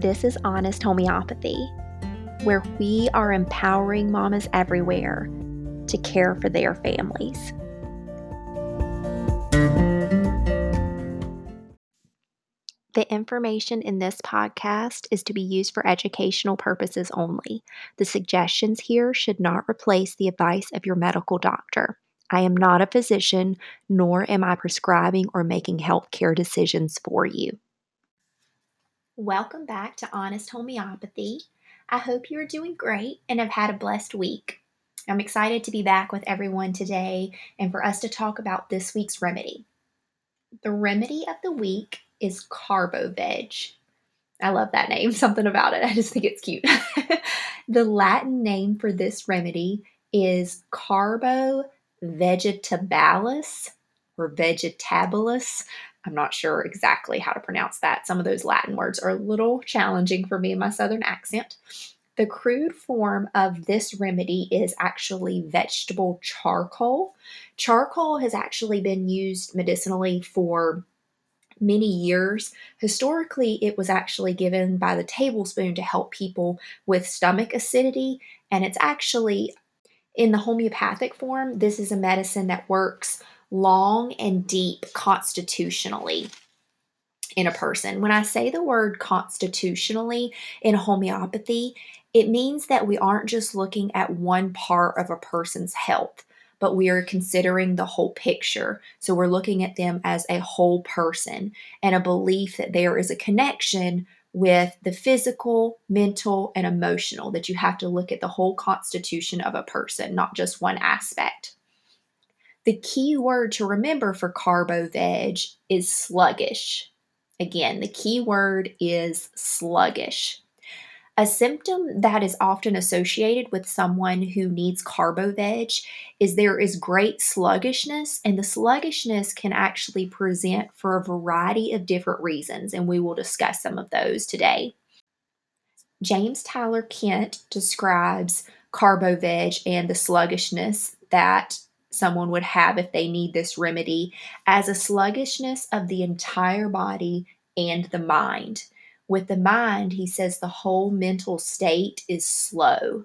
This is Honest Homeopathy, where we are empowering mamas everywhere to care for their families. The information in this podcast is to be used for educational purposes only. The suggestions here should not replace the advice of your medical doctor. I am not a physician, nor am I prescribing or making healthcare decisions for you. Welcome back to Honest Homeopathy. I hope you are doing great and have had a blessed week. I'm excited to be back with everyone today and for us to talk about this week's remedy. The remedy of the week is Carbo-Veg. I love that name, something about it. I just think it's cute. the Latin name for this remedy is Carbo vegetabalis or vegetabilis. I'm not sure exactly how to pronounce that. Some of those Latin words are a little challenging for me in my southern accent. The crude form of this remedy is actually vegetable charcoal. Charcoal has actually been used medicinally for many years. Historically, it was actually given by the tablespoon to help people with stomach acidity, and it's actually in the homeopathic form, this is a medicine that works long and deep constitutionally in a person. When I say the word constitutionally in homeopathy, it means that we aren't just looking at one part of a person's health but we are considering the whole picture. So we're looking at them as a whole person and a belief that there is a connection with the physical, mental, and emotional, that you have to look at the whole constitution of a person, not just one aspect. The key word to remember for carbo-veg is sluggish. Again, the key word is sluggish. A symptom that is often associated with someone who needs carbo-veg is there is great sluggishness, and the sluggishness can actually present for a variety of different reasons, and we will discuss some of those today. James Tyler Kent describes carbo-veg and the sluggishness that someone would have if they need this remedy as a sluggishness of the entire body and the mind. With the mind, he says the whole mental state is slow.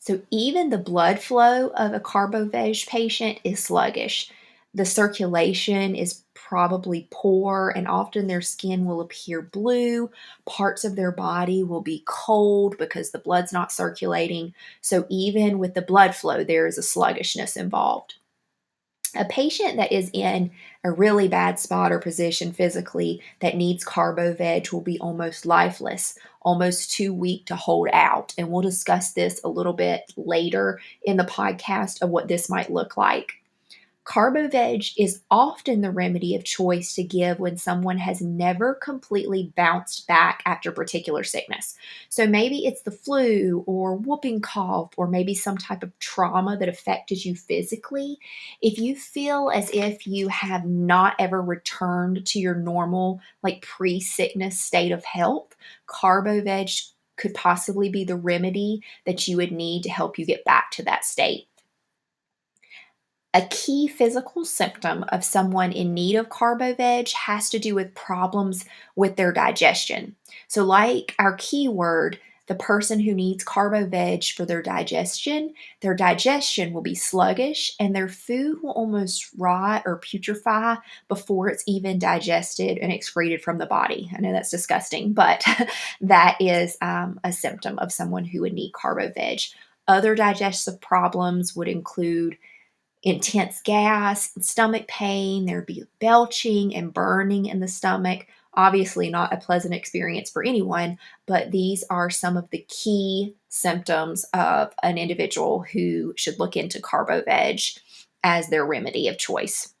So even the blood flow of a carbo-veg patient is sluggish. The circulation is probably poor, and often their skin will appear blue. Parts of their body will be cold because the blood's not circulating. So, even with the blood flow, there is a sluggishness involved. A patient that is in a really bad spot or position physically that needs carbo-veg will be almost lifeless, almost too weak to hold out. And we'll discuss this a little bit later in the podcast of what this might look like. Carbo-Veg is often the remedy of choice to give when someone has never completely bounced back after particular sickness. So maybe it's the flu or whooping cough or maybe some type of trauma that affected you physically. If you feel as if you have not ever returned to your normal, like pre sickness state of health, Carbo-Veg could possibly be the remedy that you would need to help you get back to that state. A key physical symptom of someone in need of carbo-veg has to do with problems with their digestion. So, like our keyword, the person who needs carbo-veg for their digestion, their digestion will be sluggish and their food will almost rot or putrefy before it's even digested and excreted from the body. I know that's disgusting, but that is um, a symptom of someone who would need carbo-veg. Other digestive problems would include intense gas, stomach pain, there'd be belching and burning in the stomach. Obviously, not a pleasant experience for anyone, but these are some of the key symptoms of an individual who should look into carbo-veg as their remedy of choice.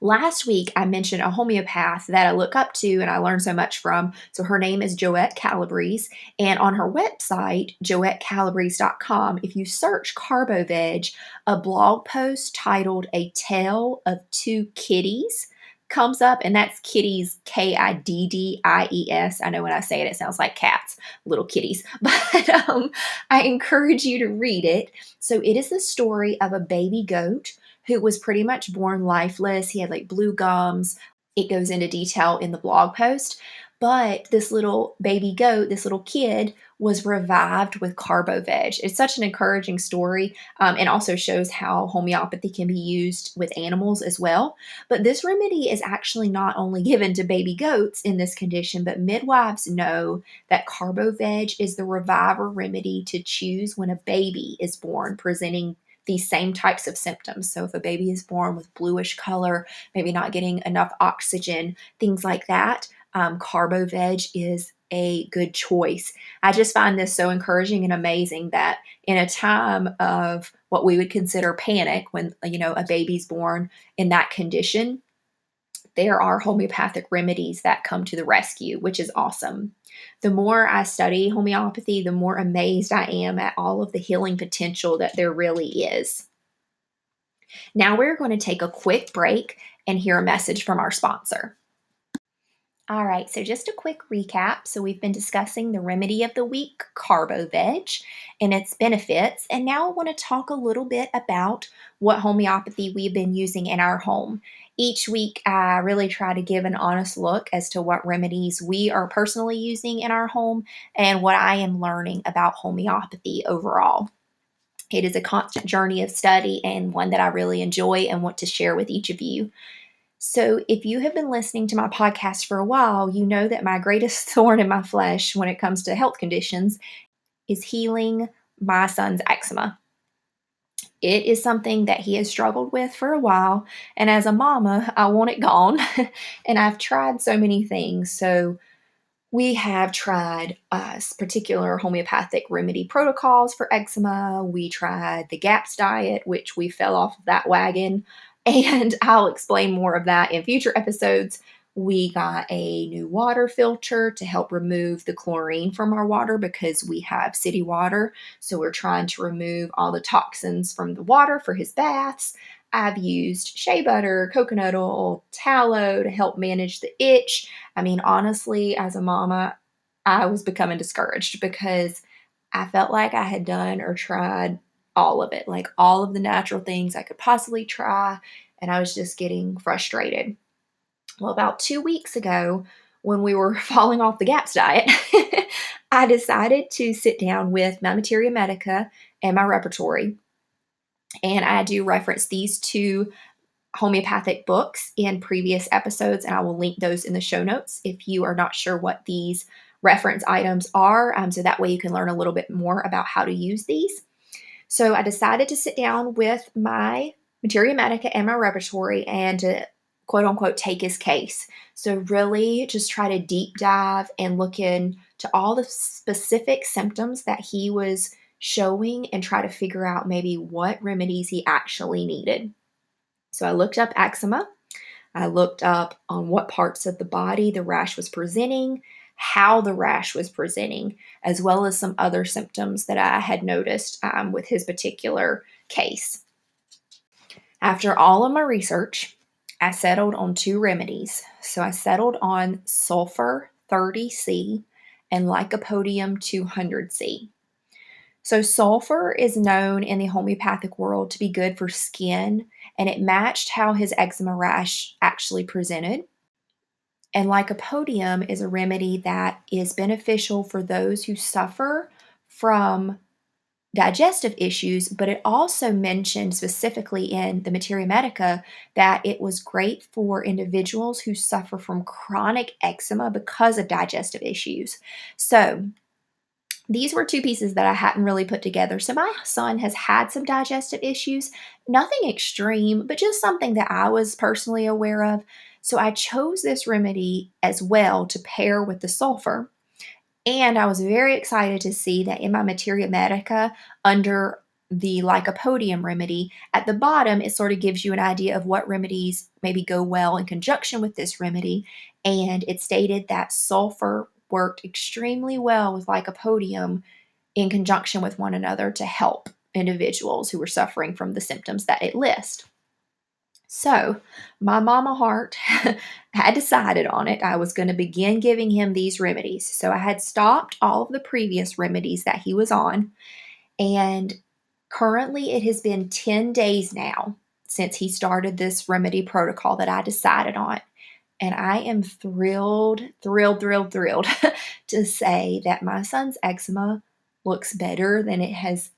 Last week, I mentioned a homeopath that I look up to and I learn so much from. So her name is Joette Calabrese. And on her website, joettecalabrese.com, if you search Carbo-Veg, a blog post titled A Tale of Two Kiddies comes up, and that's kiddies, K I D D I E S. I know when I say it, it sounds like cats, little kitties, but um, I encourage you to read it. So, it is the story of a baby goat who was pretty much born lifeless. He had like blue gums. It goes into detail in the blog post. But this little baby goat, this little kid, was revived with CarboVeg. It's such an encouraging story um, and also shows how homeopathy can be used with animals as well. But this remedy is actually not only given to baby goats in this condition, but midwives know that CarboVeg is the reviver remedy to choose when a baby is born presenting these same types of symptoms. So, if a baby is born with bluish color, maybe not getting enough oxygen, things like that, um, CarboVeg is a good choice. I just find this so encouraging and amazing that in a time of what we would consider panic when you know a baby's born in that condition, there are homeopathic remedies that come to the rescue, which is awesome. The more I study homeopathy, the more amazed I am at all of the healing potential that there really is. Now we're going to take a quick break and hear a message from our sponsor. All right, so just a quick recap. So, we've been discussing the remedy of the week, CarboVeg, and its benefits. And now I want to talk a little bit about what homeopathy we've been using in our home. Each week, I really try to give an honest look as to what remedies we are personally using in our home and what I am learning about homeopathy overall. It is a constant journey of study and one that I really enjoy and want to share with each of you. So, if you have been listening to my podcast for a while, you know that my greatest thorn in my flesh when it comes to health conditions is healing my son's eczema. It is something that he has struggled with for a while, and as a mama, I want it gone. and I've tried so many things. So, we have tried uh, particular homeopathic remedy protocols for eczema. We tried the GAPS diet, which we fell off of that wagon and I'll explain more of that in future episodes. We got a new water filter to help remove the chlorine from our water because we have city water. So we're trying to remove all the toxins from the water for his baths. I've used shea butter, coconut oil, tallow to help manage the itch. I mean, honestly, as a mama, I was becoming discouraged because I felt like I had done or tried all of it, like all of the natural things I could possibly try. And I was just getting frustrated. Well, about two weeks ago, when we were falling off the GAPS diet, I decided to sit down with my Materia Medica and my repertory. And I do reference these two homeopathic books in previous episodes, and I will link those in the show notes if you are not sure what these reference items are. Um, so that way you can learn a little bit more about how to use these. So I decided to sit down with my Materia Medica and my repertory and to quote unquote take his case. So really just try to deep dive and look into all the specific symptoms that he was showing and try to figure out maybe what remedies he actually needed. So I looked up eczema. I looked up on what parts of the body the rash was presenting how the rash was presenting, as well as some other symptoms that I had noticed um, with his particular case. After all of my research, I settled on two remedies. So I settled on sulfur 30C and lycopodium 200C. So, sulfur is known in the homeopathic world to be good for skin, and it matched how his eczema rash actually presented. And lycopodium is a remedy that is beneficial for those who suffer from digestive issues, but it also mentioned specifically in the Materia Medica that it was great for individuals who suffer from chronic eczema because of digestive issues. So, these were two pieces that I hadn't really put together. So, my son has had some digestive issues, nothing extreme, but just something that I was personally aware of. So I chose this remedy as well to pair with the sulfur. And I was very excited to see that in my Materia Medica, under the lycopodium remedy, at the bottom, it sort of gives you an idea of what remedies maybe go well in conjunction with this remedy. And it stated that sulfur worked extremely well with lycopodium in conjunction with one another to help individuals who were suffering from the symptoms that it lists. So, my mama heart had decided on it. I was going to begin giving him these remedies. So, I had stopped all of the previous remedies that he was on. And currently, it has been 10 days now since he started this remedy protocol that I decided on. And I am thrilled, thrilled, thrilled, thrilled to say that my son's eczema looks better than it has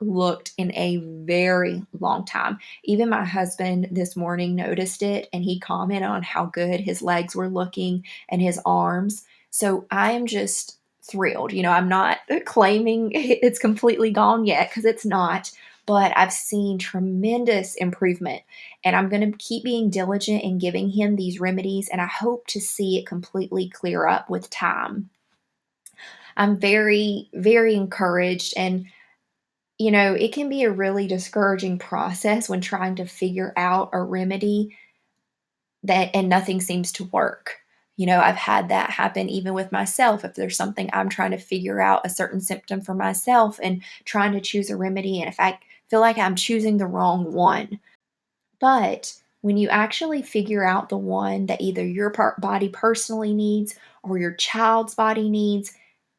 looked in a very long time. Even my husband this morning noticed it and he commented on how good his legs were looking and his arms. So I am just thrilled. You know, I'm not claiming it's completely gone yet because it's not, but I've seen tremendous improvement and I'm going to keep being diligent in giving him these remedies and I hope to see it completely clear up with time. I'm very, very encouraged and you know, it can be a really discouraging process when trying to figure out a remedy that and nothing seems to work. You know, I've had that happen even with myself. If there's something I'm trying to figure out a certain symptom for myself and trying to choose a remedy, and if I feel like I'm choosing the wrong one. But when you actually figure out the one that either your body personally needs or your child's body needs,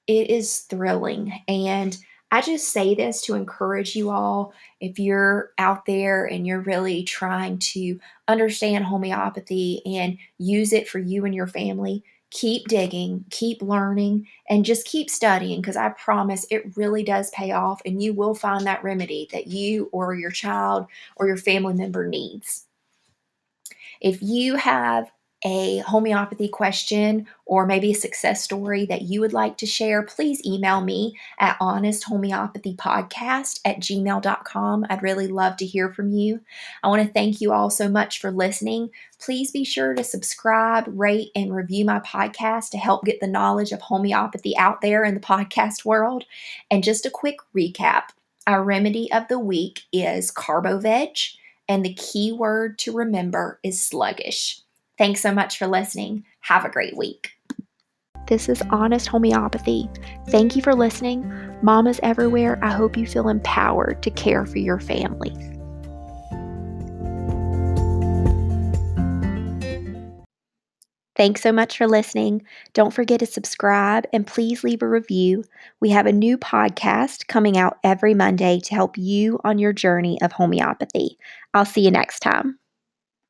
it is thrilling. And I just say this to encourage you all if you're out there and you're really trying to understand homeopathy and use it for you and your family. Keep digging, keep learning, and just keep studying because I promise it really does pay off and you will find that remedy that you or your child or your family member needs. If you have a homeopathy question or maybe a success story that you would like to share, please email me at honesthomeopathypodcast at gmail.com. I'd really love to hear from you. I want to thank you all so much for listening. Please be sure to subscribe, rate, and review my podcast to help get the knowledge of homeopathy out there in the podcast world. And just a quick recap our remedy of the week is CarboVeg, and the key word to remember is sluggish. Thanks so much for listening. Have a great week. This is Honest Homeopathy. Thank you for listening. Mamas everywhere, I hope you feel empowered to care for your families. Thanks so much for listening. Don't forget to subscribe and please leave a review. We have a new podcast coming out every Monday to help you on your journey of homeopathy. I'll see you next time.